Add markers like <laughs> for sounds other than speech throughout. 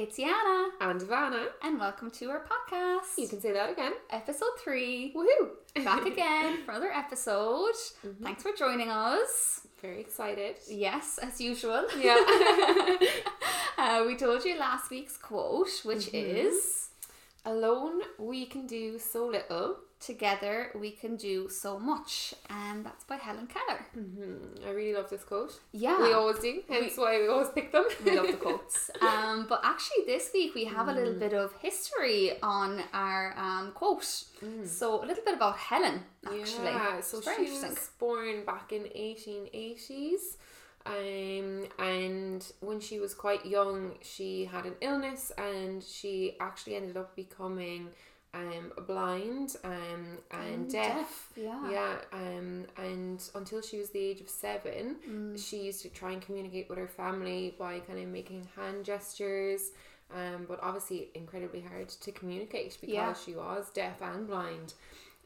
it's Yana, and Vanna. and welcome to our podcast. You can say that again. Episode three. Woohoo! <laughs> Back again for another episode. Thanks for joining us. Very excited. Yes, as usual. Yeah. <laughs> uh, we told you last week's quote, which Mhm. is Alone we can do so little. Together we can do so much. And that's by Helen Keller. hmm I really love this quote. Yeah. We always do, hence why we always pick them. We love the quotes. <laughs> Um, but actually, this week we have a little Mm. bit of history on our um, quote. So, a little bit about Helen, actually. Mm. Yeah, so she was born back in 1880s. Um, and when she was quite young, she had an illness and she actually ended up becoming um, blind um, and Mm, deaf. Yeah. Yeah, um, and until she was the age of seven, Mm. she used to try and communicate with her family by kind of making hand gestures. Um, but obviously incredibly hard to communicate because Yeah. she was deaf and blind.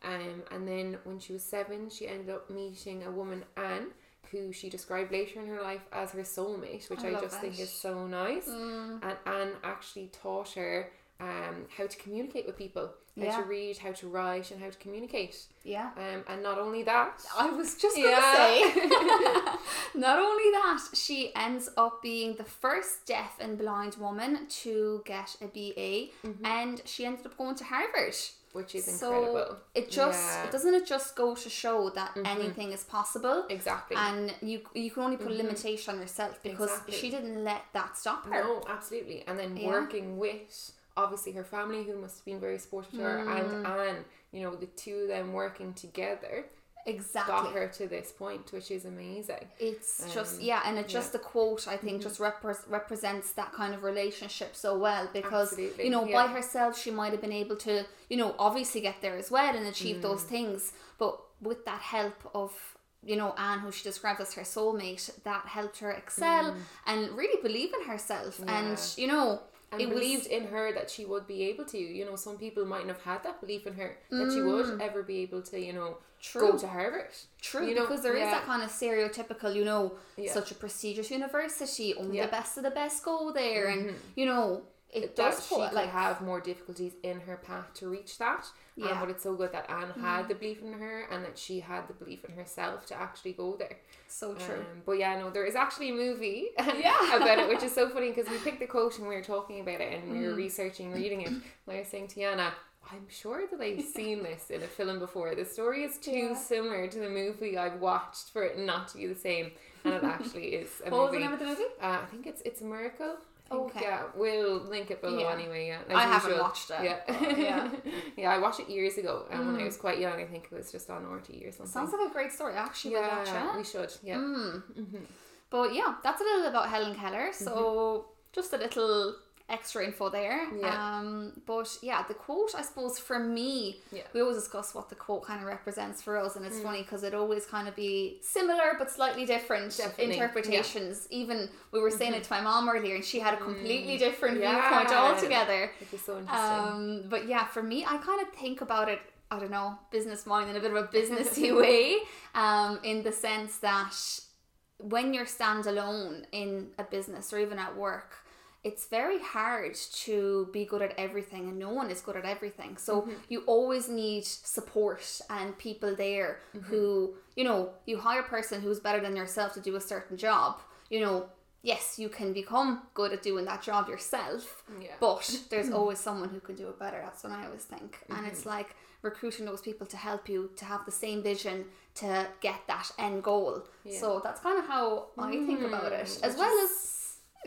Um, and then when she was seven, she ended up meeting a woman, Anne, who she described later in her life as her soulmate, which I I, just think is so nice. Mm. And Anne actually taught her um, how to communicate with people, how Yeah. to read, how to write, and how to communicate. Yeah. Um, and not only that, I was just going to Yeah. say, <laughs> <laughs> not only that, she ends up being the first deaf and blind woman to get a BA, Mm-hmm. and she ended up going to Harvard. which is So incredible. it just Yeah. it doesn't it just go to show that Mhm. anything is possible, Exactly. and you you can only put a Mhm. limitation on yourself because Exactly. she didn't let that stop her. No, absolutely. And then working with obviously her family, who must have been very supportive to her, Mm. and Anne, you know, the two of them working together Exactly. got her to this point, which is amazing. It's just Um, yeah, and it yeah. just the quote I think just repre- represents that kind of relationship so well because Absolutely, you know yeah. by herself she might have been able to you know obviously get there as well and achieve Mm. those things, but with that help of you know Anne, who she describes as her soulmate, that helped her excel and really believe in herself, and Mm. You know And it believed in her that she would be able to. You know, some people mightn't have had that belief in her that she would ever be able to, you know, true. go to Harvard. True, you know, because there is yeah. that kind of stereotypical, you know, Yeah. such a prestigious university, only Yeah. the best of the best go there, and Mhm. you know, it that does she could like have more difficulties in her path to reach that. Yeah. Um, but it's so good that Anne had the belief in her and that she had the belief in herself to actually go there. so true. Um, but yeah, no, there is actually a movie <laughs> Yeah. about it, which is so funny because we <laughs> picked the quote and we were talking about it and we Mm. were researching, reading it. And I was saying to Yana, I'm sure that I've <laughs> seen this in a film before. The story is too Yeah. similar to the movie I've watched for it not to be the same. And it actually is a what was the movie. name of the movie? Uh, I think it's it's a miracle. Think, Okay. Yeah, we'll link it below Yeah. anyway. Yeah, I haven't usual. watched it. Yeah, yeah. <laughs> yeah. I watched it years ago, and when Mm. I was quite young, I think it was just on RTÉ or something. Sounds like a great story. I actually would watch yeah, it. we should. Yeah. Mm. Mhm. But yeah, that's a little about Helen Keller. So just a little extra info there. Yeah. Um, but yeah, the quote, I suppose, for me, Yeah. we always discuss what the quote kind of represents for us, and it's Mm. funny because it always kind of be similar but slightly different Definitely, interpretations. Even we were saying it to my mom earlier, and she had a completely different Mm-hmm. Yeah. viewpoint altogether. Which is so interesting. Um, but yeah, for me, I kind of think about it. I don't know, business mind in a bit of a <laughs> businessy way, um, in the sense that when you're standalone in a business or even at work, it's very hard to be good at everything, and no one is good at everything. So mm-hmm. you always need support and people there mm-hmm. who, you know, you hire a person who's better than yourself to do a certain job. You know, yes, you can become good at doing that job yourself, yeah. but <laughs> there's always someone who can do it better. That's what I always think. And it's mm-hmm. like recruiting those people to help you to have the same vision to get that end goal. Yeah. So that's kind of how I think about it, Mm, as well as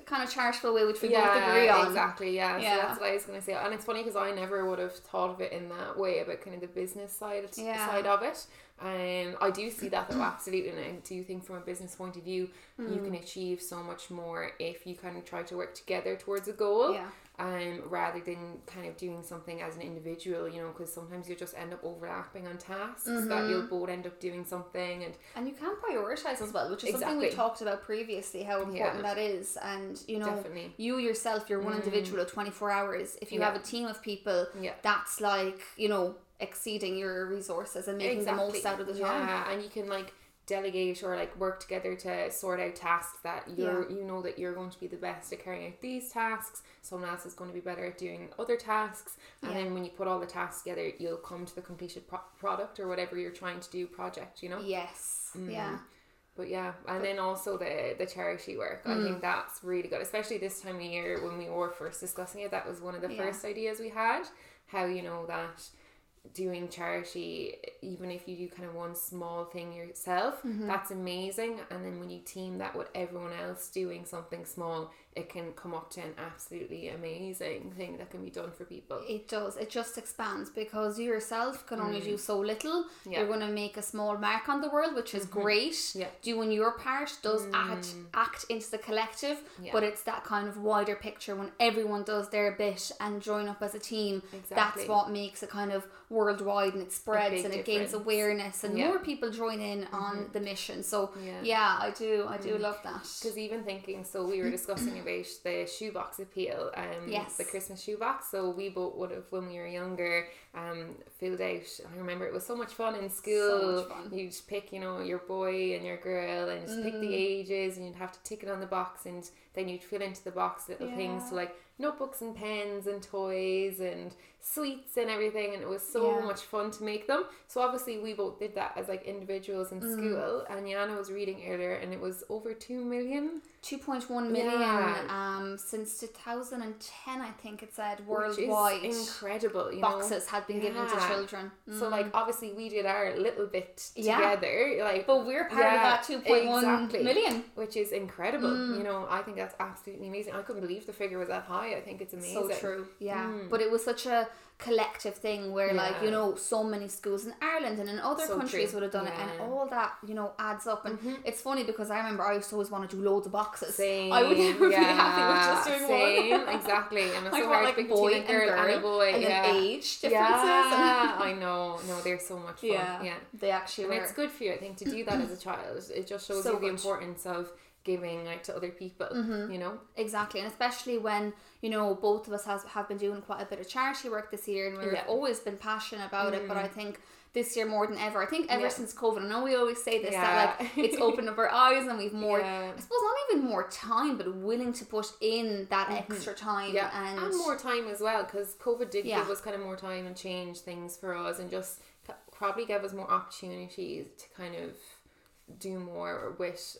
kind of charitable way, which we both yeah, agree on. exactly. Yeah. Yeah. So that's what I was going to say, and it's funny because I never would have thought of it in that way about kind of the business side Yeah. side of it. Um, I do see that though, absolutely, and I do think from a business point of view, you Mm. can achieve so much more if you kind of try to work together towards a goal. Yeah. Um, rather than kind of doing something as an individual, you know, because sometimes you just end up overlapping on tasks that Mm-hmm. you'll both end up doing something, and And you can prioritize as well, which is something we talked about previously, how important Yeah. that is. And you know, definitely, you yourself, you're one Mm. individual of 24 hours. If you Yeah. have a team of people, yeah, that's like, you know, exceeding your resources and making the most out of the time. Yeah, and you can like delegate or like work together to sort out tasks that you're you know that you're going to be the best at carrying out these tasks someone else is going to be better at doing other tasks and Yeah. then when you put all the tasks together you'll come to the completed pro- product or whatever you're trying to do project you know Yes. Mm. Yeah. but yeah, and then also the the charity work. I Mm. think that's really good, especially this time of year when we were first discussing it. That was one of the Yeah. first ideas we had. How you know that doing charity, even if you do kind of one small thing yourself, Mm-hmm. that's amazing. And then when you team that with everyone else doing something small, it can come up to an absolutely amazing thing that can be done for people. It does. It just expands because you yourself can only do so little. Mm. Yeah. Mm-hmm. You're going to make a small mark on the world, which is great. Yeah. Doing your part does act act into the collective, Yeah. but it's that kind of wider picture when everyone does their bit and join up as a team. Exactly. That's what makes it kind of worldwide and it spreads and it gains awareness and Yeah. more people join in on the mission. So Yeah. yeah, I do. I do love that. Because even thinking, so we were discussing about the shoebox appeal, um, Yes. the Christmas shoebox. So we both would have, when we were younger, um, filled out. I remember it was so much fun in school. much fun. You'd pick, you know, your boy and your girl, and just pick Mm. the ages, and you'd have to tick it on the box, and then you'd fill into the box little things Yeah. to like notebooks and pens and toys and sweets and everything, and it was so Yeah. much fun to make them. So obviously we both did that as like individuals in Mm. school, and Yana was reading earlier, and it was over two million. 2.1 million Yeah. um, since 2010, I think it said worldwide. incredible. You boxes had been given to children. know? So Mm. like obviously we did our little bit Yeah. together, like but we're part Yeah, of that 2.1 exactly. million. which is incredible. Mm. You know, I think that's absolutely amazing. I couldn't believe the figure was that high. I think it's amazing. So true. Yeah. Mm. But it was such a collective thing where like, you know, so many schools in Ireland and in other So countries true. would have done it and Mm-hmm. all that, you know, adds up and it's funny because I remember I used to always want to do loads of boxes. Same. I would never yeah, be happy with just doing same, one. <laughs> exactly. And it's I so hard like boy between a girl, and a boy. and yeah. then age differences. Yeah, I know. No, they're so much fun. yeah. yeah. They actually And were. it's good for you, I think, to do that as a <clears throat> child. It just shows So you the good. importance of giving like to other people. Mm-hmm. You know, Exactly, and especially when you know both of us has have been doing quite a bit of charity work this year, and we've Yeah. Mm. always been passionate about it. But I think this year more than ever, I think ever Yeah. since COVID, I know we always say this that like it's opened up our eyes and we've more. I suppose not even more time, but willing to put in that extra time Mm-hmm. yeah, and, and, more time as well because COVID did give us kind of more time and change things for us, and just probably gave us more opportunities to kind of do more with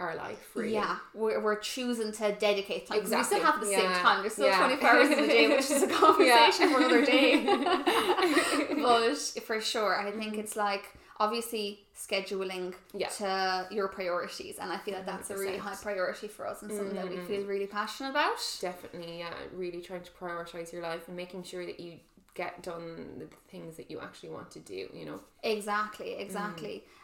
our life. Really. Yeah, we're, we're choosing to dedicate time. 'cause We still have the same yeah, time. There's still yeah. 24 hours in the day, which is a <laughs> <laughs> conversation for another day. <laughs> But for sure, I think mm-hmm. it's like obviously scheduling Yeah. to your priorities, and I feel like that's a really high priority for us and something that we feel mm-hmm. Mm-hmm. really passionate about. Definitely, yeah. Really trying to prioritize your life and making sure that you get done the things that you actually want to do. You know. Exactly, Mm.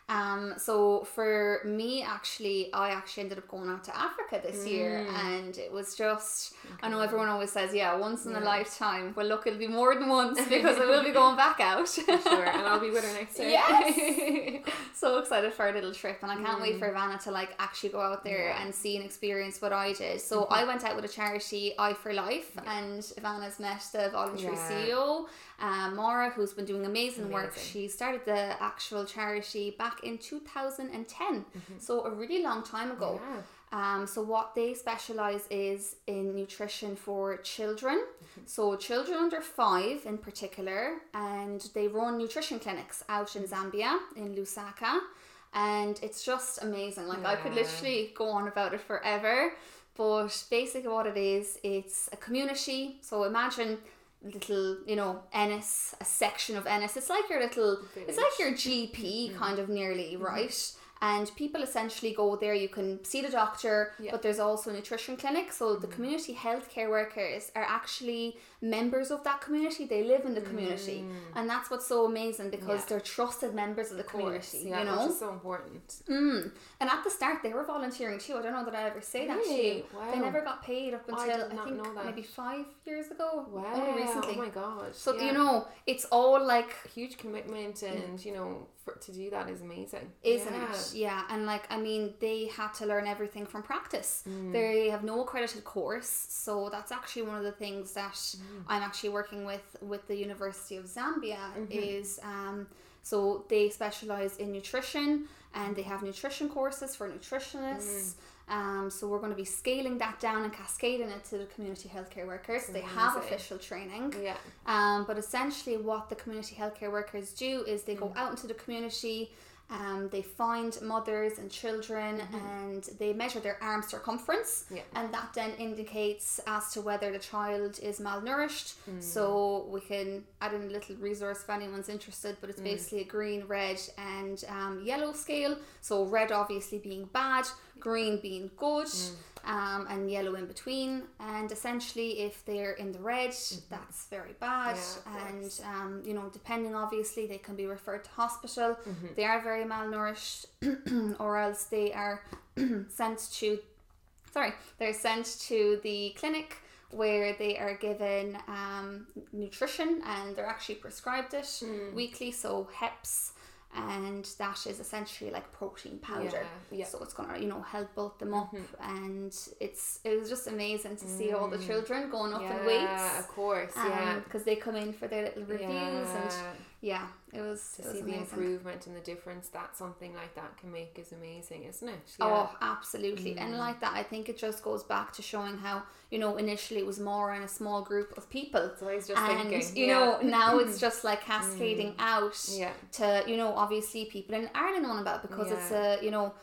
Um, so for me, actually, I actually ended up going out to Africa this year, Mm. and it was just. I know everyone always says, "Yeah, once in a lifetime." Well, look, it'll be more than once <laughs> because I will be going back out. Sure, and I'll be with her <laughs> next year. Yes. so excited for our little trip, and I can't wait Mm. for Ivana to like actually go out there Yeah. and see and experience what I did. So Mm-hmm. I went out with a charity, Eye for Life, and Ivana's met the voluntary Yeah. CEO, um, Maura, who's been doing amazing, work. She started the actual charity back in 2010, so a really long time ago. Mm-hmm. Yeah. Um, so what they specialize is in nutrition for children. Mm-hmm. So children under five in particular, and they run nutrition clinics out in Zambia in Lusaka, and it's just amazing. Like I could literally go on about it forever, but basically what it is, it's a community. So imagine little you know Ennis a section of Ennis it's like your little it's like your GP Mm-hmm. kind of nearly right and people essentially go there you can see the doctor Yeah. Mm. but there's also a nutrition clinic so the community healthcare workers are actually members of that community they live in the community and that's what's so amazing because Mm. Yeah. they're trusted members of the community yeah, you know which is so important. Mm. And at the start, they were volunteering too. I don't know that I ever say that to you. Really? Wow. They never got paid up until I, not think maybe five years ago. Wow! Only recently. Oh my god! so yeah. you know, it's all like, huge commitment, and you know, for, to do that is amazing, isn't yeah. it? Yeah. And like, I mean, they had to learn everything from practice. Mm. They have no accredited course, so that's actually one of the things that Mm. I'm actually working with with the University of Zambia Mm-hmm. is um. So they specialize in nutrition and they have nutrition courses for nutritionists. Um, so we're going to be scaling that down and cascading it to the community healthcare workers. They have official training. Yeah. Um, but essentially, what the community healthcare workers do is they Mm. go out into the community. Um, they find mothers and children and they measure their arm circumference Mm-hmm. Yeah. and that then indicates as to whether the child is malnourished Mm. so we can add in a little resource if anyone's interested but it's Mm. basically a green red and um, yellow scale so red obviously being bad green being good Mm. Um, and yellow in between and essentially if they're in the red that's very bad Mm-hmm. Yeah, and um, you know depending obviously they can be referred to hospital Mm-hmm. they are very malnourished <clears throat> or else they are <clears throat> sent to sorry they're sent to the clinic where they are given um, nutrition and they're actually prescribed it Mm. weekly so HEPS and that is essentially like protein powder Yeah, yeah. Mm-hmm. so it's gonna you know help bulk them up and it's it was just amazing to see all the children going up Mm. yeah, in weights Yeah, of course. Yeah. because they come in for their little reviews and Yeah. yeah it was to it was see the improvement and the difference that something like that can make is amazing, isn't it? Oh, absolutely. Mm. And like that, I think it just goes back to showing how, you know, initially it was more in a small group of people. So I was just and, thinking, you yeah. know, now it's <laughs> just like cascading out Yeah. to, you know, obviously people in Ireland know about because it's a, you know,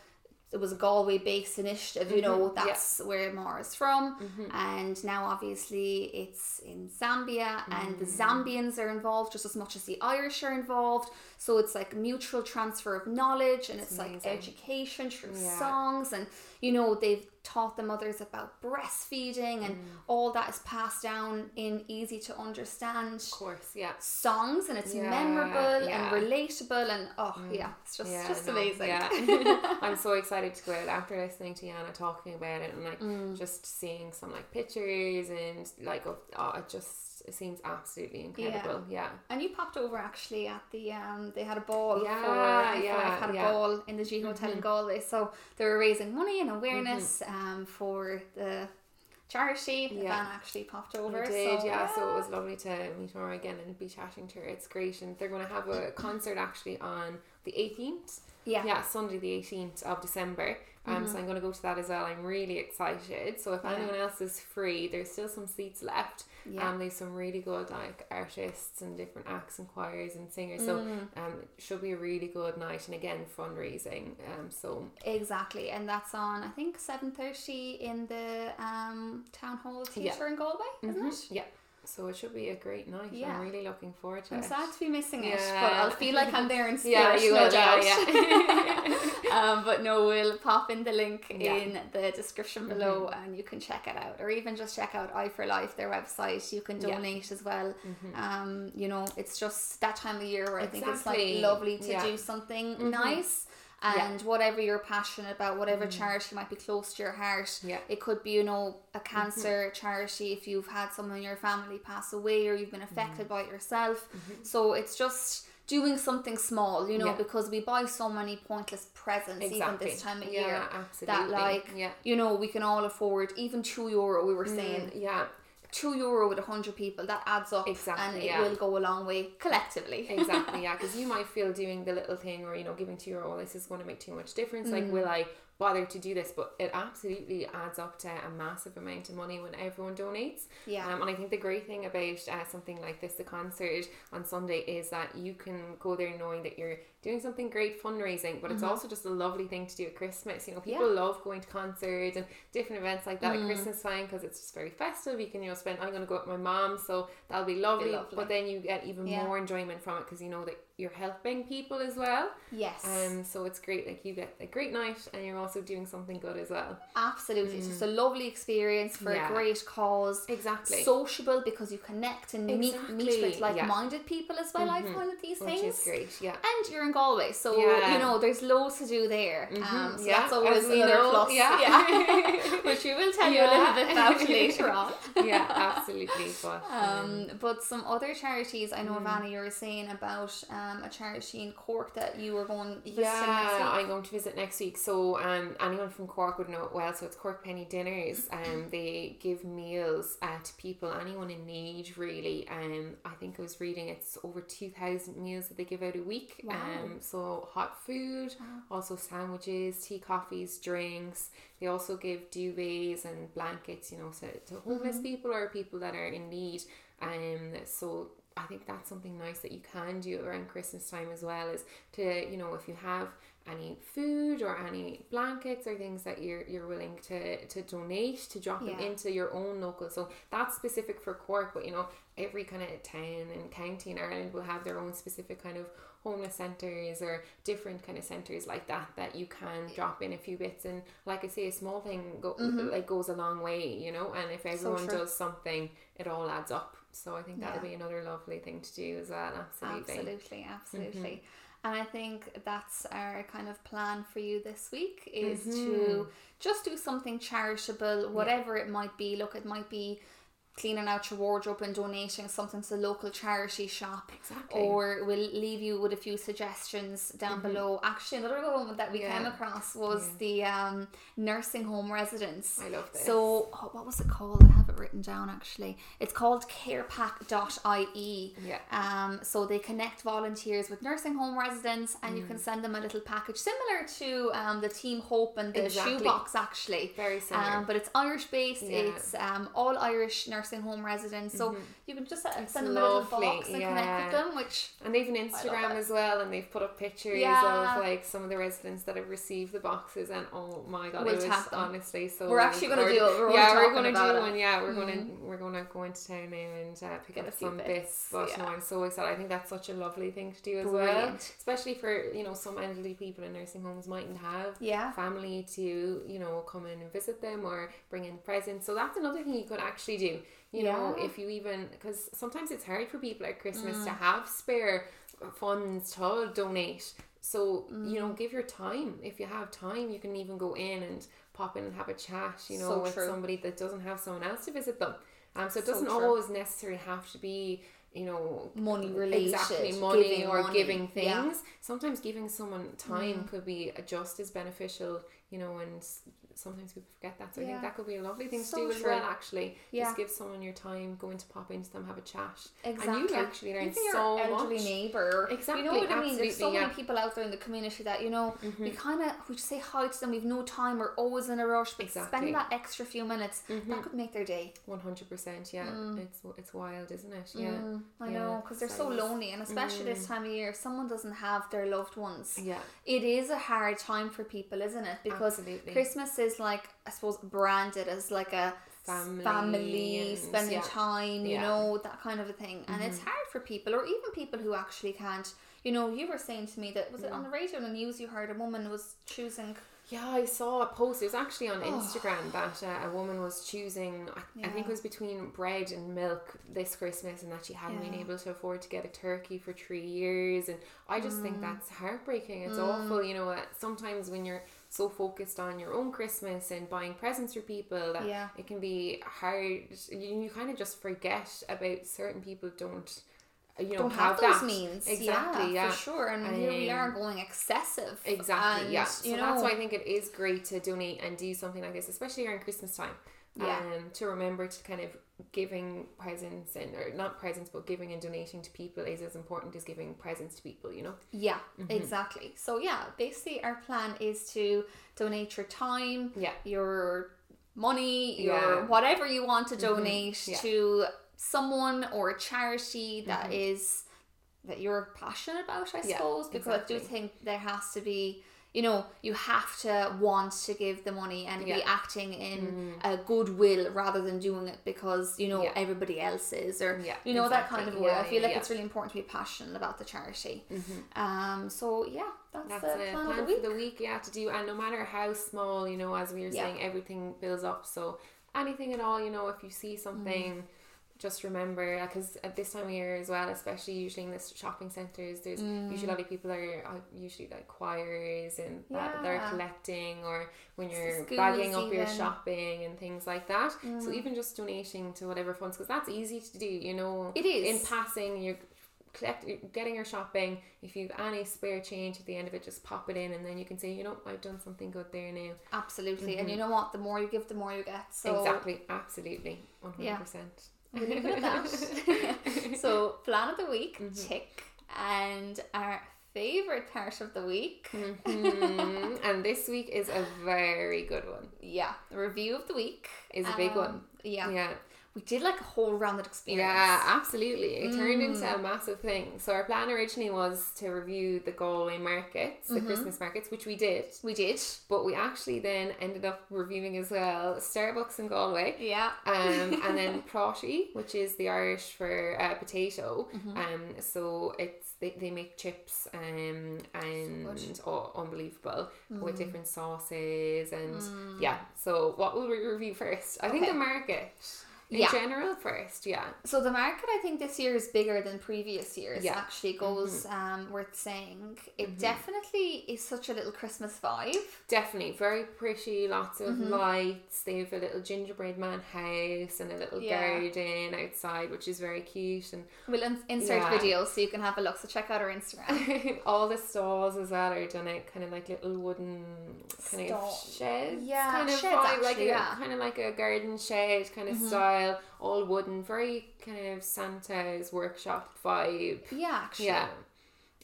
it was a Galway based initiative, you know, Mhm, yeah. that's where Mar is from. Mhm. And now obviously it's in Zambia and Mm. the Zambians are involved just as much as the Irish are involved. So it's like mutual transfer of knowledge and it's, like education through Yeah. songs and you know they've taught the mothers about breastfeeding and mm. all that is passed down in easy to understand Of course, yeah. songs and it's Yeah, memorable yeah. and relatable and oh mm. yeah it's just Yeah, just no, amazing Yeah. <laughs> <laughs> I'm so excited to go out after listening to Yana talking about it and like Mm. just seeing some like pictures and like of uh, oh, it just it seems absolutely incredible. Yeah. and you popped over actually at the um they had a ball Yeah, for yeah, yeah, had a yeah. ball in the G Hotel in Galway so they were raising money and awareness um for the charity Yeah. Actually popped over I did, so, yeah. So it was lovely to meet her again and be chatting to her. It's great, and they're going to have a concert actually on the 18th. yeah Yeah, Sunday the 18th of December. Um, So I'm going to go to that as well. I'm really excited. So if Mm-hmm. Yeah. anyone else is free, there's still some seats left. Yeah. Um, there's some really good like artists and different acts and choirs and singers. So Mm. um, it should be a really good night. And again, fundraising. Um, so Exactly, and that's on I think seven thirty in the um, town hall theatre in Galway, isn't mhm, it? yeah. So it should be a great night. Yeah. I'm really looking forward to it. I'm sad to be missing it, but I'll feel like I'm there in <laughs> spirit, Yeah, you no will. Yeah, doubt. yeah. <laughs> <laughs> um, but no, we'll pop in the link Yeah. Mm-hmm. in the description below, and you can check it out, or even just check out I for Life, their website. You can Yeah. donate as well. Um, you know, it's just that time of year where I think it's like lovely to Yeah. Mm-hmm. do something nice. And whatever you're passionate about, whatever charity might be close to your heart, Mm. Yeah. Mm-hmm. it could be, you know, a cancer charity if you've had someone in your family pass away or you've been Mm-hmm. affected by it yourself. So it's just doing something small, you know, Yeah. because we buy so many pointless presents even this time of Yeah, year. absolutely. That like Yeah. you know, we can all afford even two euro we were saying. Mm, yeah. Two euro with a hundred people, that adds up Exactly, and it yeah. will go a long way collectively. exactly yeah <laughs> because you might feel doing the little thing or you know giving two euro all this is going to make too much difference like mm. will i bother to do this but it absolutely adds up to a massive amount of money when everyone donates Yeah. um, and i think the great thing about uh, something like this the concert on sunday is that you can go there knowing that you're doing something great fundraising but it's also just a lovely thing to do at christmas you know people Yeah. love going to concerts and different events like that at christmas time because it's just very festive you can you know spend i'm going to go with my mom so that'll be lovely, lovely. but then you get even Yeah. more enjoyment from it because you know that you're helping people as well yes. um so it's great like you get a great night and you're also doing something good as well Absolutely. It's just a lovely experience for Mm. Yeah. a great cause. exactly Sociable because you connect and meet meet Exactly, with yeah. like minded people as well, I find these which things. is great yeah And you're in Galway, so Yeah. you know there's loads to do there. Um, so yeah, that's always another know, plus. yeah. <laughs> <laughs> which we will tell you a little bit about later on. <laughs> yeah absolutely but um, Um, but some other charities I Mm. know, Vanna, you were saying about um, a charity in Cork that you were going Yeah? I'm going to visit next week. So um, anyone from Cork would know it well. So it's Cork Penny Dinners. <laughs> Um, they give meals uh, to people, anyone in need, really. Um, I think I was reading it's over two thousand meals that they give out a week. Wow. Um, so hot food, also sandwiches, tea, coffees, drinks. They also give duvets and blankets, you know, so to homeless people or people that are in need. Um, so I think that's something nice that you can do around Christmas time as well is to, you know, if you have any food or any blankets or things that you're you're willing to to donate to drop them into your own local. So that's specific for Cork, but you know, every kind of town and county in Ireland will have their own specific kind of homeless centres or different kind of centres like that that you can drop in a few bits and like I say a small thing go, mm-hmm. like goes a long way you know and if everyone true. does something it all adds up so I think that'll Yeah. be another lovely thing to do as well absolutely Absolutely, absolutely. Mm-hmm. And I think that's our kind of plan for you this week is Mm-hmm. to just do something charitable, whatever it might be. Look, it might be cleaning out your wardrobe and donating something to the local charity shop. Exactly. Or we'll leave you with a few suggestions down below. Actually, another one that we came Mm-hmm. Yeah. across was the um, nursing home residents. I love this. So, oh, what was it called? I have it written down actually. It's called carepack.ie. Yeah. Um, so they connect volunteers with nursing home residents, and Mm. you can send them a little package similar to um, the Team Hope and the Exactly. shoebox, actually. Very similar. Um, but it's Irish based. Yeah. It's um, all Irish nursing home residents. So you can just send them a lovely, little box and connect with them, which And they've an Instagram as well, and they've put up pictures Yeah. of like some of the residents that have received the boxes, and oh my god, We'll it was honestly so. We're actually gonna do it. We're yeah, we're gonna do it. Mm-hmm. one. Yeah, we're gonna we're gonna go into town now and uh, pick Get up some bits, bits. But no. I'm so excited. I think that's such a lovely thing to do as well, especially for you know some elderly people in nursing homes mightn't have Yeah. family to you know come in and visit them or bring in presents. So that's another thing you could actually do. You know, if you even because sometimes it's hard for people at Christmas Mm. to have spare funds to donate. So you Mm. know, give your time. If you have time, you can even go in and pop in and have a chat. You know, So with true. somebody that doesn't have someone else to visit them. Um, so it doesn't true. always necessarily have to be. You know, Money related, exactly money giving or money. giving Yeah. Mm. things. Sometimes giving someone time could be just as beneficial. You know, and sometimes people forget that. So I think that could be a lovely thing So to do as well. Actually, Yeah. just give someone your time, go in to pop into them, have a chat, Exactly. and you actually learn Even your so elderly much. neighbour. Exactly, You know what I mean? There's so absolutely, many. Mm-hmm. people out there in the community that, you know, we kind of, we just say hi to them, we've no time, we're always in a rush, but Exactly. spend that extra few minutes, that could make their day. One hundred percent, yeah. It's it's wild, isn't it? Yeah, Mm, I Yeah, know, because they're so lonely, and especially this time of year, if someone doesn't have their loved ones, Yeah, it is a hard time for people, isn't it? Because Absolutely. Christmas is like, I suppose, branded as like a Family family, spending yeah. time, you Yeah. Mm-hmm. know, that kind of a thing. And it's hard for people, or even people who actually can't. You know, you were saying to me that was it Mm. on the radio on the news you heard a woman was choosing. Yeah, I saw a post. It was actually on Instagram that uh, a woman was choosing. I, I think it was between bread and milk this Christmas, and that she hadn't been able to afford to get a turkey for three years. And I just think Mm. that's heartbreaking. It's awful, you know. uh, Sometimes when you're so focused on your own Christmas and buying presents for people, that Yeah. it can be hard. You, you kind of just forget about certain people don't. You know, Don't have, that. those means, exactly, yeah, for sure. And here we Um, are going excessive, Exactly, And, yeah. So you know, that's why I think it is great to donate and do something like this, especially around Christmas time. Yeah. Um, to remember to kind of giving presents and or not presents but giving and donating to people is as important as giving presents to people, you know? Yeah, Mm-hmm. exactly. So yeah, basically our plan is to donate your time, Yeah. your money, your Yeah. Mm-hmm. whatever you want to donate Mm-hmm. to someone or a charity that is that you're passionate about, I Yeah, suppose. Because I do think there has to be you know, you have to want to give the money and be Yeah. Mm-hmm. acting in a goodwill rather than doing it because you know Yeah. everybody else is, or Yeah, you know that kind of way. I feel like it's really important to be passionate about the charity. Um. So yeah, that's, That's the plan, plan of the week. for the week, yeah, to do. And no matter how small, you know, as we were saying, everything builds up. So anything at all, you know, if you see something, just remember, because at this time of year as well, especially usually in the shopping centres, there's usually a lot of mm. people are uh, usually like choirs and that they're collecting, or when you're bagging up your shopping and things like that. So mm. even just donating to whatever funds, because that's easy to do, you know. It is. In passing, you're collect, getting your shopping. If you've any spare change at the end of it, just pop it in, and then you can say, you know, I've done something good there now. Absolutely. And you mm-hmm. know what? The more you give, the more you get. So exactly, absolutely, one hundred percent. We'll leave it at that. <laughs> so plan of the week, tick. And our favorite part of the week. Mhm. and this week is a very good one. Yeah, the review of the week Is a big Um, one. Yeah. Yeah. We did like a whole rounded experience. Yeah, absolutely. It turned Mm. into a massive thing. So our plan originally was to review the Galway markets, Mm-hmm. the Christmas markets, which we did. we did. But we actually then ended up reviewing as well Starbucks in Galway. Yeah, Um, <laughs> and then Pratai, which is the Irish for uh, potato. Mm-hmm. Um, so it's they, they make chips um, and good. oh, unbelievable Mm. with different sauces and yeah. So what will we review first? I think the market in Yeah. general first. Yeah. So the market, I think, this year is bigger than previous years. Yeah. Mm-hmm. Actually, goes um worth saying. It definitely is such a little Christmas vibe. Definitely very pretty. Lots of Mm-hmm. lights. They have a little gingerbread man house and a little Yeah. garden outside, which is very cute and. We'll in- insert Yeah. videos so you can have a look. So check out our Instagram. <laughs> all the stalls as well are done out kind of like little wooden kind Stall. of sheds. Yeah, kind of sheds vibe, like actually, a, yeah. Mm-hmm. kind of like a garden shed kind of style, all wooden, very kind of Santa's workshop vibe. yeah, actually. Yeah.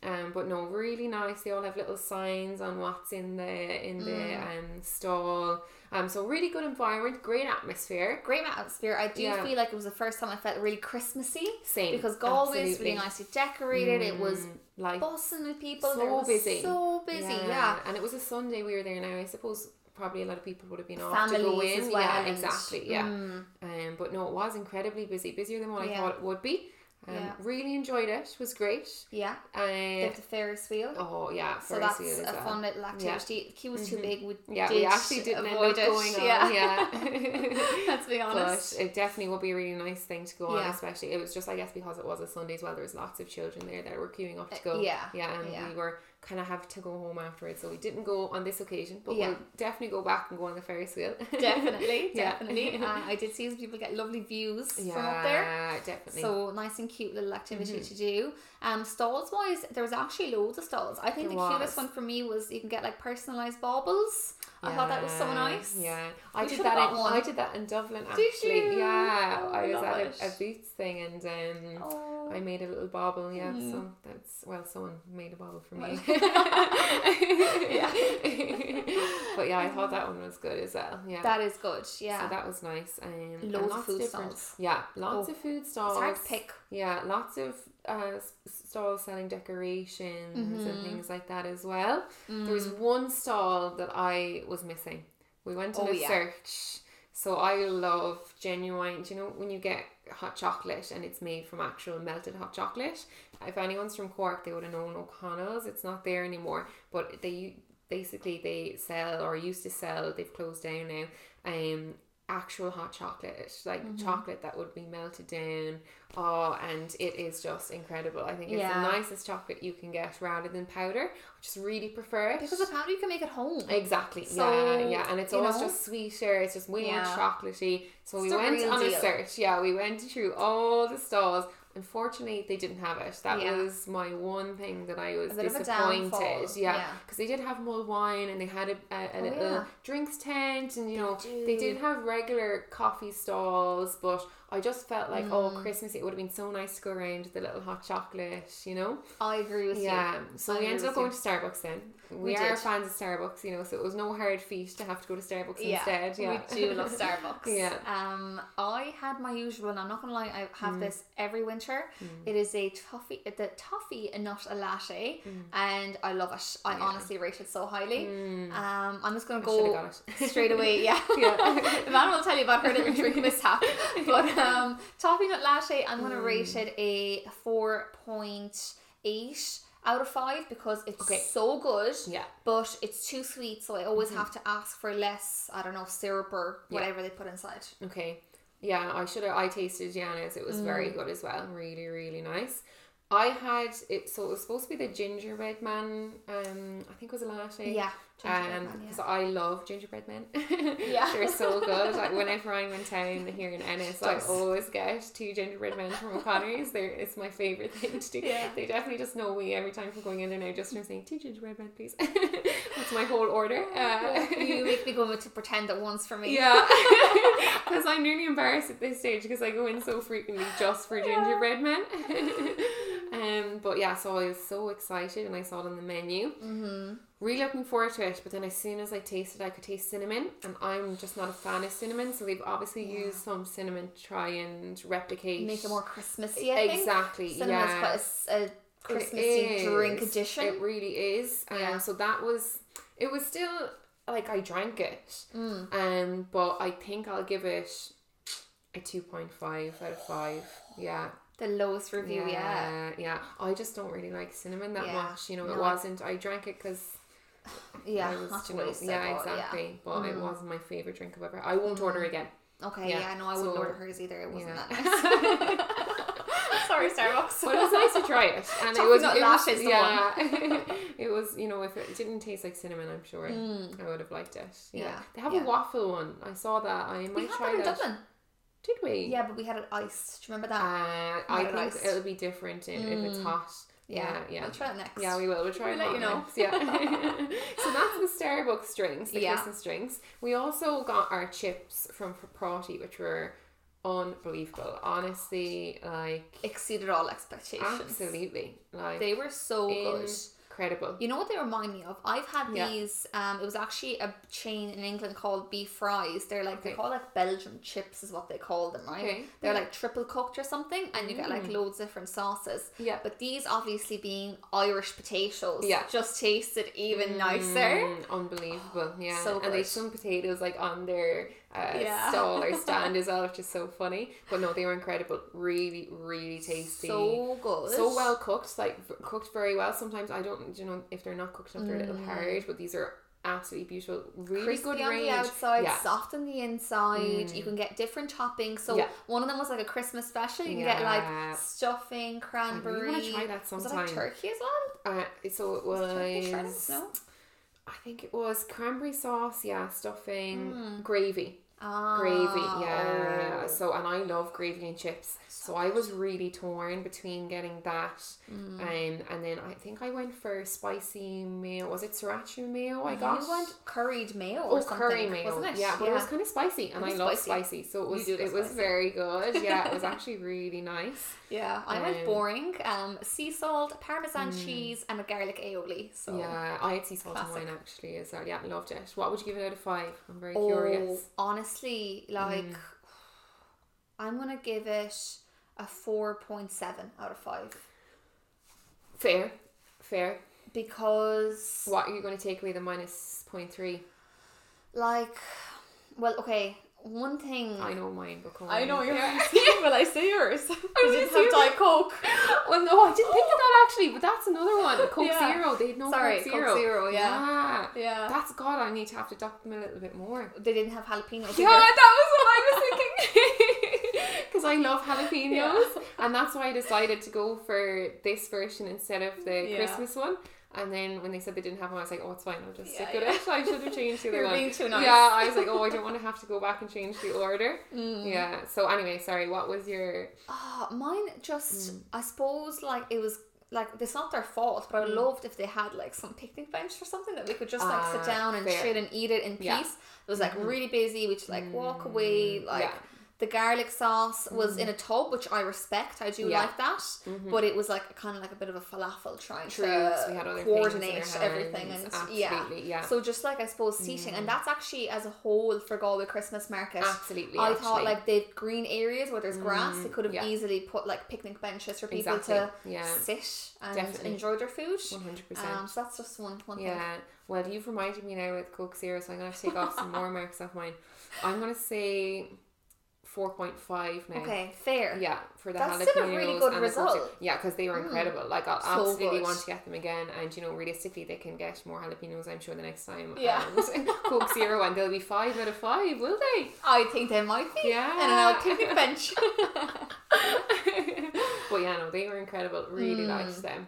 Um, but no, really nice. They all have little signs on what's in the in the Mm. um stall. Um, so really good environment, great atmosphere. Great atmosphere. I do Yeah. feel like it was the first time I felt really Christmassy. Same, Because Galway is absolutely. really nicely decorated. It was Mm, like buzzing with people. so was busy. So busy, yeah. And it was a Sunday we were there now. I suppose probably a lot of people would have been off to go in. as well. Yeah, exactly. Yeah. Mm, Um, but no, it was incredibly busy, busier than what I thought it would be. Um, Yeah. really enjoyed it. Was great. yeah. Uh, the Ferris wheel. oh yeah, so Ferris that's a well. fun little activity. The queue was too Mhm. big. We Yeah, we actually didn't end avoid up it. on. Yeah. Yeah. <laughs> <laughs> Let's be honest. But it definitely would be a really nice thing to go on, Yeah. especially it was just I guess because it was a Sunday as well. There was lots of children there that were queuing up to Uh, go. yeah, yeah, and yeah. we were kind of have to go home afterwards, so we didn't go on this occasion. But Yeah. we'll definitely go back and go on the Ferris wheel. <laughs> definitely, Yeah. definitely. <laughs> uh, I did see some people get lovely views yeah, from up there. definitely. So nice and cute little activity Mm-hmm. to do. Um, stalls wise, there was actually loads of stalls. I think There the cutest one for me was you can get like personalized baubles. I thought that was so nice. Yeah, I did that. In, one. I did that in Dublin. Actually, yeah, Oh, I I was at a, a Boots thing and um, Oh. I made a little bauble. Yeah, Mm. so that's well, someone made a bauble for me. <laughs> Yeah. but yeah, I thought that one was good as well. Yeah, That is good. Yeah. so that was nice. Um, and Loads of food different- stalls. Yeah, lots Oh, of food it's stalls. hard to pick. Yeah, lots of uh, stalls selling decorations Mm-hmm. and things like that as well. There Mm. was one stall that I was missing. We went on Oh, a yeah. search. So I love genuine. You know when you get hot chocolate and it's made from actual melted hot chocolate? If anyone's from Cork, they would have known O'Connell's. It's not there anymore, but they basically they sell or used to sell. They've closed down now. Um, actual hot chocolate, like Mm-hmm. chocolate that would be melted down. Oh, and it is just incredible. I think it's Yeah. the nicest chocolate you can get rather than powder. I just really prefer it. Because the powder you can make at home. Exactly. So, yeah, yeah, and it's always know? just sweeter. It's just way Yeah. more chocolatey. So we It's the went on deal. a search. Yeah, we went through all the stalls. Unfortunately, they didn't have it. That Yeah. was my one thing that I was A bit of a disappointed. Yeah, yeah. because they did have mulled wine and they had a, a, a Oh, little yeah. drinks tent, and you know do. they did have regular coffee stalls, but. I just felt like, oh, Mm. Christmas! It would have been so nice to go around with the little hot chocolate, you know. I agree with Yeah, you. Yeah. So I we ended up going to Starbucks then. We, We are did. fans of Starbucks, you know, so it was no hard feat to have to go to Starbucks Yeah, instead. Yeah, we do love <laughs> Starbucks. Yeah. Um, I had my usual, and I'm not gonna lie, I have Mm. this every winter. It is a toffee, the toffee and not a latte, and I love it. I Mm. Yeah. honestly rate it so highly. Um, I'm just should have go straight away. <laughs> Yeah, Yeah. <laughs> the man will tell you about her little drink mishap. But um, toffee nut latte, I'm gonna Mm. rate it a four point eight out of five because it's Okay. so good Yeah. but it's too sweet, so I always have to ask for less. I don't know syrup or Yeah. whatever they put inside. Okay. Yeah, I should have. I tasted Yana's. It was very Mm. good as well. Really, really nice. I had it, so it was supposed to be the gingerbread man. Um, I think it was a latte. Yeah. Um, because yeah. I love gingerbread men. <laughs> Yeah. they're so <laughs> good. Like whenever I'm in town here in Ennis, I always get two gingerbread men from O'Connor's. They're it's my favorite thing to do. Yeah. They definitely just know me every time from going in there now. Just from saying two gingerbread men, please. <laughs> That's my whole order. Uh, you make me go to pretend at once for me. yeah, because I'm nearly embarrassed at this stage because I go in so frequently just for gingerbread men. Um, but yeah, so I was so excited and I saw it on the menu. Mm-hmm. Really looking forward to it, but then as soon as I tasted, I could taste cinnamon, and I'm just not a fan of cinnamon. So they've obviously Yeah. used some cinnamon to try and replicate. Make it more Christmassy. I think. exactly. Cinema's yeah. quite a a, Christmassy drink edition. It really is. Um, Yeah. So that was. It was still like I drank it. Mm. Um, but I think I'll give it a two point five out of five. Yeah. The lowest review, yeah. yeah, yeah. I just don't really like cinnamon that Yeah. much. You know, No, it wasn't. I drank it because <sighs> Yeah, was, you know, yeah, exactly. But it Mm. wasn't my favorite drink I've ever. I won't order again. Okay, Yeah, yeah, no, I wouldn't so- order hers either. It wasn't yeah. that <laughs> nice. <laughs> Sorry, Starbucks. But it was nice to try it, and it was, it was is the yeah. <laughs> it was you know if it didn't taste like cinnamon, I'm sure Mm. I would have liked it. Yeah, Yeah, they have yeah. a waffle one. I saw that. I We might had try that in that. Dublin. Did we? Yeah, but we had it iced. Do you remember Uh, that? I Not think iced. it'll be different in, if it's Mm. hot. Yeah, yeah. We'll try it next. Yeah, we will. We'll try We'll it let you know. next. Yeah. <laughs> so that's the Starbucks drinks, the Yeah. Christmas drinks. We also got our chips from Pratai, which were unbelievable. Honestly, like Exceeded all expectations. absolutely, like They were so good. Incredible. You know what they remind me of? I've had Yeah. these. Um, it was actually a chain in England called Beef Fries. They're like they call like Belgian chips is what they call them, right? Okay, They're yeah. like triple cooked or something, and you get like Mm. loads of different sauces. Yeah. But these obviously being Irish potatoes, Yeah. just tasted even nicer. Mm, unbelievable, yeah. So and they some potatoes like on their uh, Yeah. stall or stand as well, which is so funny. But no, they were incredible. Really, really tasty. So good. so well cooked, like cooked very well. Sometimes I don't, you know, if they're not cooked enough, they're a little Mm. hard. But these are absolutely beautiful. Really crispy good on range. the outside, Yeah. soft on the inside. Mm. You can get different toppings. So Yeah. one of them was like a Christmas special. You can get like stuffing, cranberry. wanna try that Was it like sometime. turkey as well? Uh, so it Was it was. shreds? I think it was cranberry sauce. Yeah, stuffing, Mm. gravy. Ah, gravy yeah oh. so and i love gravy and chips so i was really torn between getting that Mm. um, and then i think i went for spicy mayo was it sriracha mayo i You got went curried mayo Oh, or something, curry mayo, wasn't it? yeah, but it was kind of spicy, and I love spicy. so it was it was spicy. very good. Yeah, it was <laughs> actually really nice. yeah. I went Um, boring. Um, sea salt, parmesan cheese, and a garlic aioli. So Yeah, I had sea salt and Classic. wine actually as well. Yeah, loved it. What would you give it out of five? I'm very Oh, curious. honestly, like Mm. I'm gonna give it a four point seven out of five Fair, fair. because What are you going to take away the minus point three? like, well, okay, one thing. I know mine, but come I know <laughs> yours. <laughs> Yeah. well, I say yours. I <laughs> was didn't gonna have Diet Coke. well, no, I didn't think of that actually, but that's another one. Coke Yeah. Zero. They had no Sorry, Coke Coke Zero. Zero, yeah. yeah. Yeah, That's God. I need to have to dock them a little bit more. they didn't have jalapenos. Yeah, either. that was what I was thinking. Because I love jalapenos, Yeah. and that's why I decided to go for this version instead of the Yeah. Christmas one. And then when they said they didn't have one, I was like, "Oh, it's fine. I'll just Yeah, stick with it." I should have changed the <laughs> other one. nice. Yeah, I was like, "Oh, I don't want to have to go back and change the order." Mm. Yeah. So anyway, sorry. What was your? Ah, mine just, Mm. I suppose, like it was like it's not their fault, but I Mm. loved if they had like some picnic bench or something that we could just like Ah, sit down and fair. chill and eat it in peace. Yeah. It was like Mhm. really busy. We could like walk away. Mm, Like yeah. The garlic sauce was in a tub, which I respect. I do Yeah. like that, Mhm. but it was like kind of like a bit of a falafel trying True, to 'cause we had other coordinate our everything and yeah. absolutely, yeah, So just like I suppose seating, and that's actually as a whole for Galway Christmas Market. absolutely. I actually. thought like they've green areas where there's grass. Mm, They could have yeah. easily put like picnic benches for people exactly. to yeah, sit and Definitely. enjoy their food. one hundred Um, percent. so that's just one one thing. Yeah. Well, you've reminded me now with Coke Zero, so I'm gonna have to take off some more marks off mine. I'm gonna say four point five now. Okay, fair. Yeah, for the That's jalapenos still a really good and the Coke result. Zero. Yeah, because they were Mm. incredible. Like I'll So absolutely good. want to get them again, and you know, realistically, they can get more jalapenos. I'm sure the next time. Yeah. And <laughs> Coke Zero, and they'll be five out of five, will they? I think they might be. Yeah. And an old picnic bench. <laughs> but yeah, no, they were incredible. Really Mm. liked them.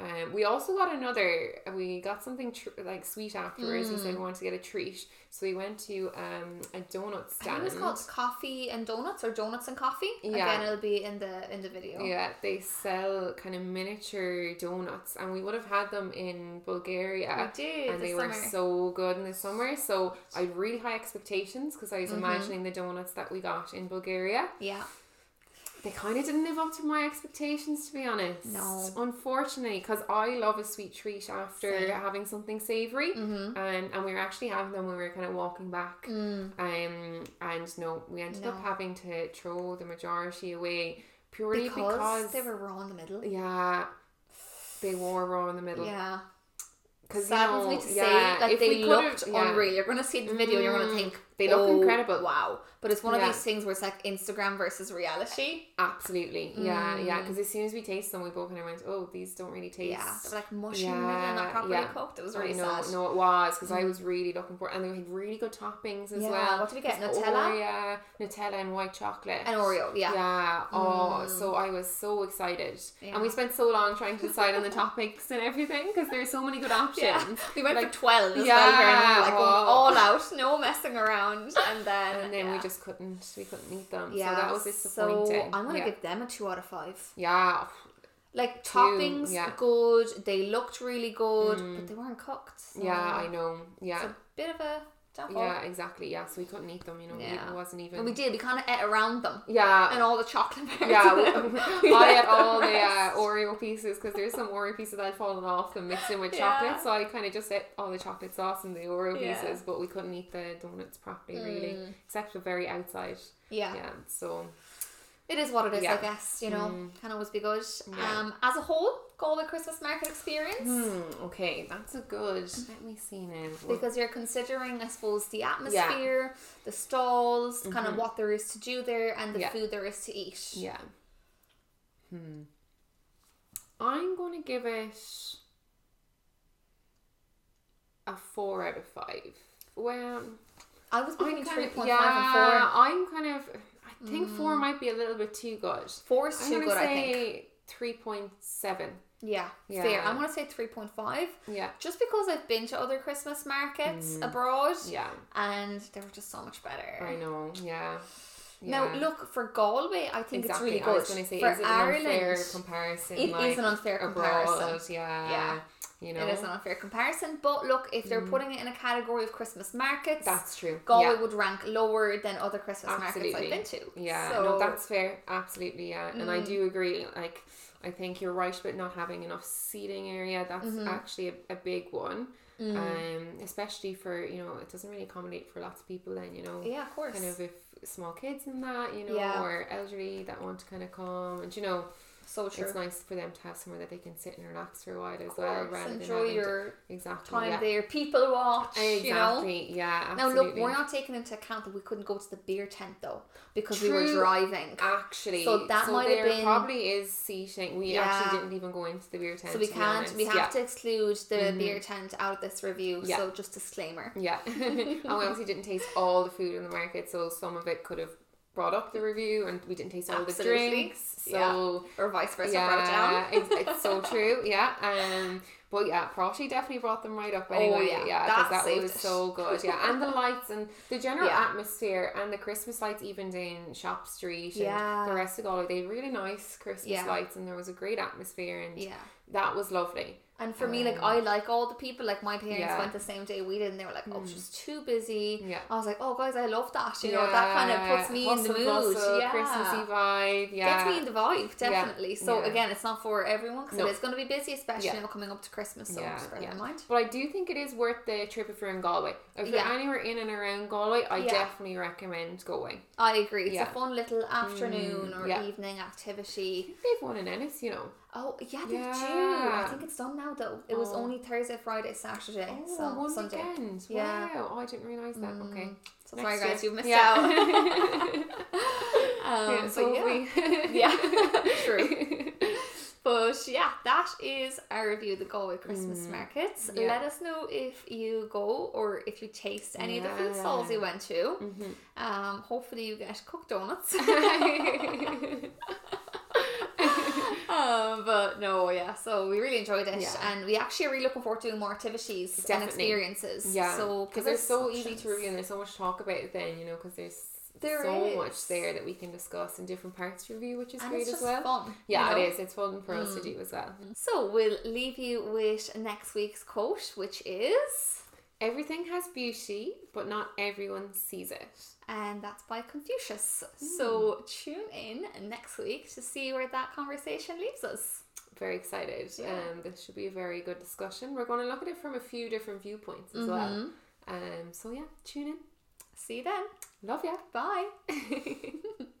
Um, we also got another. We got something tr- like sweet afterwards. We said we wanted to get a treat, so we went to um, a donut I think stand. it's called coffee and donuts or donuts and coffee. Yeah. Again, it'll be in the in the video. Yeah, they sell kind of miniature donuts, and we would have had them in Bulgaria. We did and they were so good in the summer. So I had really high expectations because I was Mm-hmm. imagining the donuts that we got in Bulgaria. Yeah. They kind of didn't live up to my expectations, to be honest. No. Unfortunately, because I love a sweet treat after Same. having something savory. Mm-hmm. Um, and we were actually having them when we were kind of walking back. Mm. Um, and no, we ended up having to throw the majority away purely Because, because, they were raw in the middle. yeah, they were raw in the middle. Yeah. Because you know, me to yeah, say, like if they we looked yeah. unreal. You're gonna see the video and you're gonna Mm. think They look "Oh, incredible." Wow. But it's one of these things where it's like Instagram versus reality. Absolutely, yeah, yeah. Mm. Because as soon as we taste them, we both kind of went, "Oh, these don't really taste." Yeah. They were like mushy in the middle and not properly yeah. cooked. It was really I know, sad. no, it was because I Mm. was really looking for, and they had really good toppings as Yeah, well. what did we get? Nutella? Oreo, Nutella, and white chocolate. And Oreo, yeah. Yeah. Oh, Mm. so I was so excited, Yeah. and we spent so long trying to decide on the topics and everything because there's so many good <laughs> options. Yeah. We went Like, for 12 as yeah, well, like wow. all out, no messing around. And then, And <laughs> then we just couldn't, we couldn't eat them. yeah, so that was disappointing. So I'm gonna yeah. give them a two out of five. Yeah. Like Two, toppings, yeah. good. They looked really good, Mm. but they weren't cooked. so Yeah, I know. Yeah. It's a bit of a downfall. Yeah, exactly. Yeah, so we couldn't eat them. You know, Yeah. it wasn't even. And we did. We kind of ate around them Yeah, and all the chocolate bars. yeah. We <laughs> I ate had all the uh, Oreo pieces because there's some Oreo pieces that had fallen off and mixed in with Yeah. chocolate. So I kind of just ate all the chocolate sauce and the Oreo Yeah. pieces, but we couldn't eat the donuts properly, really, Mm. except for very outside. Yeah. Yeah. So it is what it is. Yeah. I guess you know, Mm. can always be good. Yeah. Um, as a whole, Galway Christmas market experience. hmm, okay, that's a good. Let me see now. Because you're considering, I suppose, the atmosphere, the stalls, kind of Mhm. what there is to do there, and the Yeah. food there is to eat. Yeah. Hmm. I'm going to give it a four out of five. Well, I was between three point yeah. five and four. Mm. I'm kind of. I think four might be a little bit too good. Four is I'm too good, I think. three point seven. Yeah, Yeah. fair. I'm gonna say three point five, Yeah. just because I've been to other Christmas markets Mm. abroad, Yeah. and they were just so much better. I know. Yeah. Now, look for Galway. I think exactly. it's really I good. was going to say, for is it Ireland, an unfair comparison? it is like, an unfair abroad? comparison. Yeah. Yeah. You know. It is an unfair comparison, but look, if they're putting it in a category of Christmas markets, That's true. Galway yeah. would rank lower than other Christmas markets I've been to. Yeah, so, no, that's fair. Absolutely, yeah. And I Mm. do agree. Like, I think you're right about not having enough seating area. That's Mhm. actually a, a big one. Mm. Um, especially for you know, it doesn't really accommodate for lots of people. Then you know, yeah, of course. kind of if small kids and that, you know, Yeah. or elderly that want to kind of come, and you know, so true. it's nice for them to have somewhere that they can sit and relax for a while as well, rather enjoy than your to, exactly time yeah. there. People watch, you know. Exactly. Yeah. Now Absolutely. look, we're not taking into account that we couldn't go to the beer tent though because we were driving. Actually, So that might have been- probably is seating. We Yeah. actually didn't even go into the beer tent. So we can't. We have yeah. to exclude the Mhm. beer tent out of this review. So just disclaimer. Yeah, <laughs> and we obviously didn't taste all the food in the market, so some of it could have brought up the review, and we didn't taste all Absolutely. the drinks. So Or vice versa. yeah, brought it down. it's, it's so <laughs> true. Yeah, um, but yeah, Pratai definitely brought them right up anyway. Oh, yeah. yeah, That that, was it. so good. Yeah, and the <laughs> lights and the general Yeah. atmosphere and the Christmas lights, even in Shop Street and Yeah. the rest of Galway, they had really nice Christmas Yeah. lights, and there was a great atmosphere, and Yeah. that was lovely. And for me, like Um, I like all the people. Like my parents Yeah. went the same day we did, and they were like, "Oh, Mm. she's too busy." Yeah. I was like, "Oh, guys, I love that." You know, that kind of puts me in the mood. yeah, Christmassy vibe. Yeah, gets me in the vibe definitely. So Yeah. again, it's not for everyone because No. it is going to be busy, especially Yeah. now coming up to Christmas. So Yeah, just bear yeah. in mind. But I do think it is worth the trip if you're in Galway. If you're Yeah. anywhere in and around Galway, I Yeah. definitely recommend going. I agree. It's Yeah. a fun little afternoon Mm, or yeah. evening activity. They've won in Ennis, you know. Oh yeah, they do. I think it's done now though. It was Oh. only Thursday, Friday, Saturday, Oh, so one Sunday. weekend. Yeah. Wow. Oh, I didn't realise that. Mm. Okay. So Next sorry guys, year. you missed Yeah. out. <laughs> <laughs> um, yeah, so yeah. we. Yeah, true. <laughs> But yeah, that is our review of the Galway Christmas Mm, markets. yeah. Let us know if you go or if you taste any of the food stalls you went to. Mhm. Um, hopefully you get cooked donuts. No, yeah. So we really enjoyed it, Yeah. and we actually are really looking forward to doing more activities and experiences. Yeah, So because us so easy to review and there's so much to talk about it then, you know, because there's There so is. much there that we can discuss in different parts to review, which is and great as well. fun. Yeah, you know? it is. It's fun for us to Mm. do as well. So we'll leave you with next week's quote, which is, Everything has beauty, but not everyone sees it. And that's by Confucius. So tune in next week to see where that conversation leaves us. Very excited. Yeah. Um, this should be a very good discussion. We're going to look at it from a few different viewpoints as well. Mhm. Um, so yeah, tune in. See you then. Love ya. Bye. <laughs>